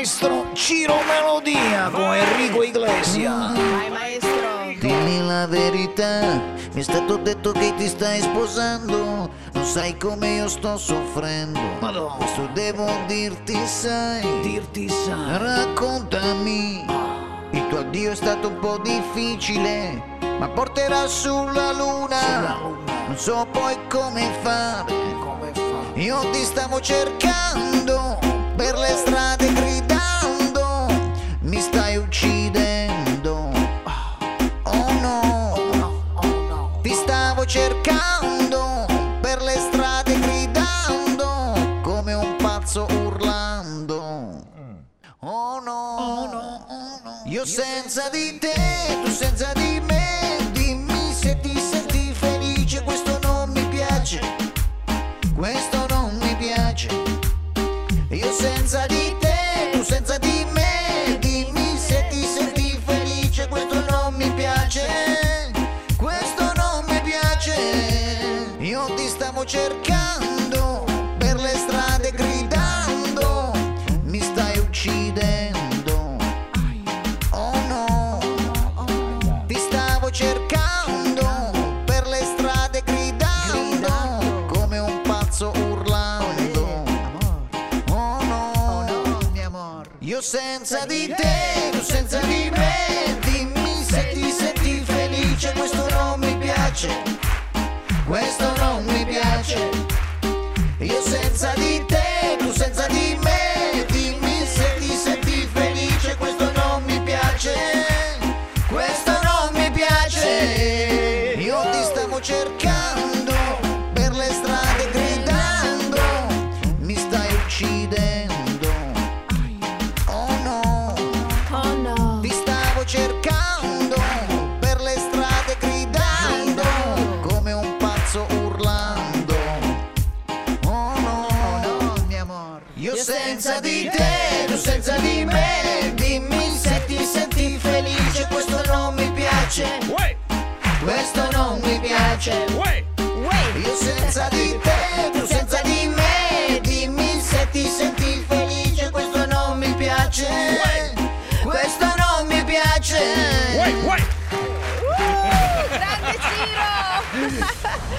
maestro Ciro Melodia con Enrico Iglesias. Vai maestro. Dimmi la verità, mi è stato detto che ti stai sposando, non sai come io sto soffrendo. Madonna. Questo devo dirti, sai. Dirti sai. Raccontami, il tuo addio è stato un po' difficile, ma porterà sulla luna. Sulla luna. Non so poi come fare. Come fa? Io ti stavo cercando per le strade gridando, cercando per le strade gridando, come un pazzo urlando. Oh no, Oh no. Oh no. io senza di te, tu senza di me, dimmi se ti senti felice, questo non mi piace, questo non mi piace. Io senza di te, cercando per le strade gridando, mi stai uccidendo. Oh no, ti stavo cercando per le strade gridando, come un pazzo urlando. Oh no, mio amor. io senza di te, tu senza di me, dimmi Senza di te, tu senza di me, dimmi se ti senti felice, questo non mi piace, questo non mi piace. Io ti stavo cercando senza di te, tu senza di me. Dimmi se ti senti felice, questo non mi piace. Questo non mi piace. Io senza di te, tu senza di me. Dimmi se ti senti felice, questo non mi piace. Questo non mi piace. Uh, grande Ciro!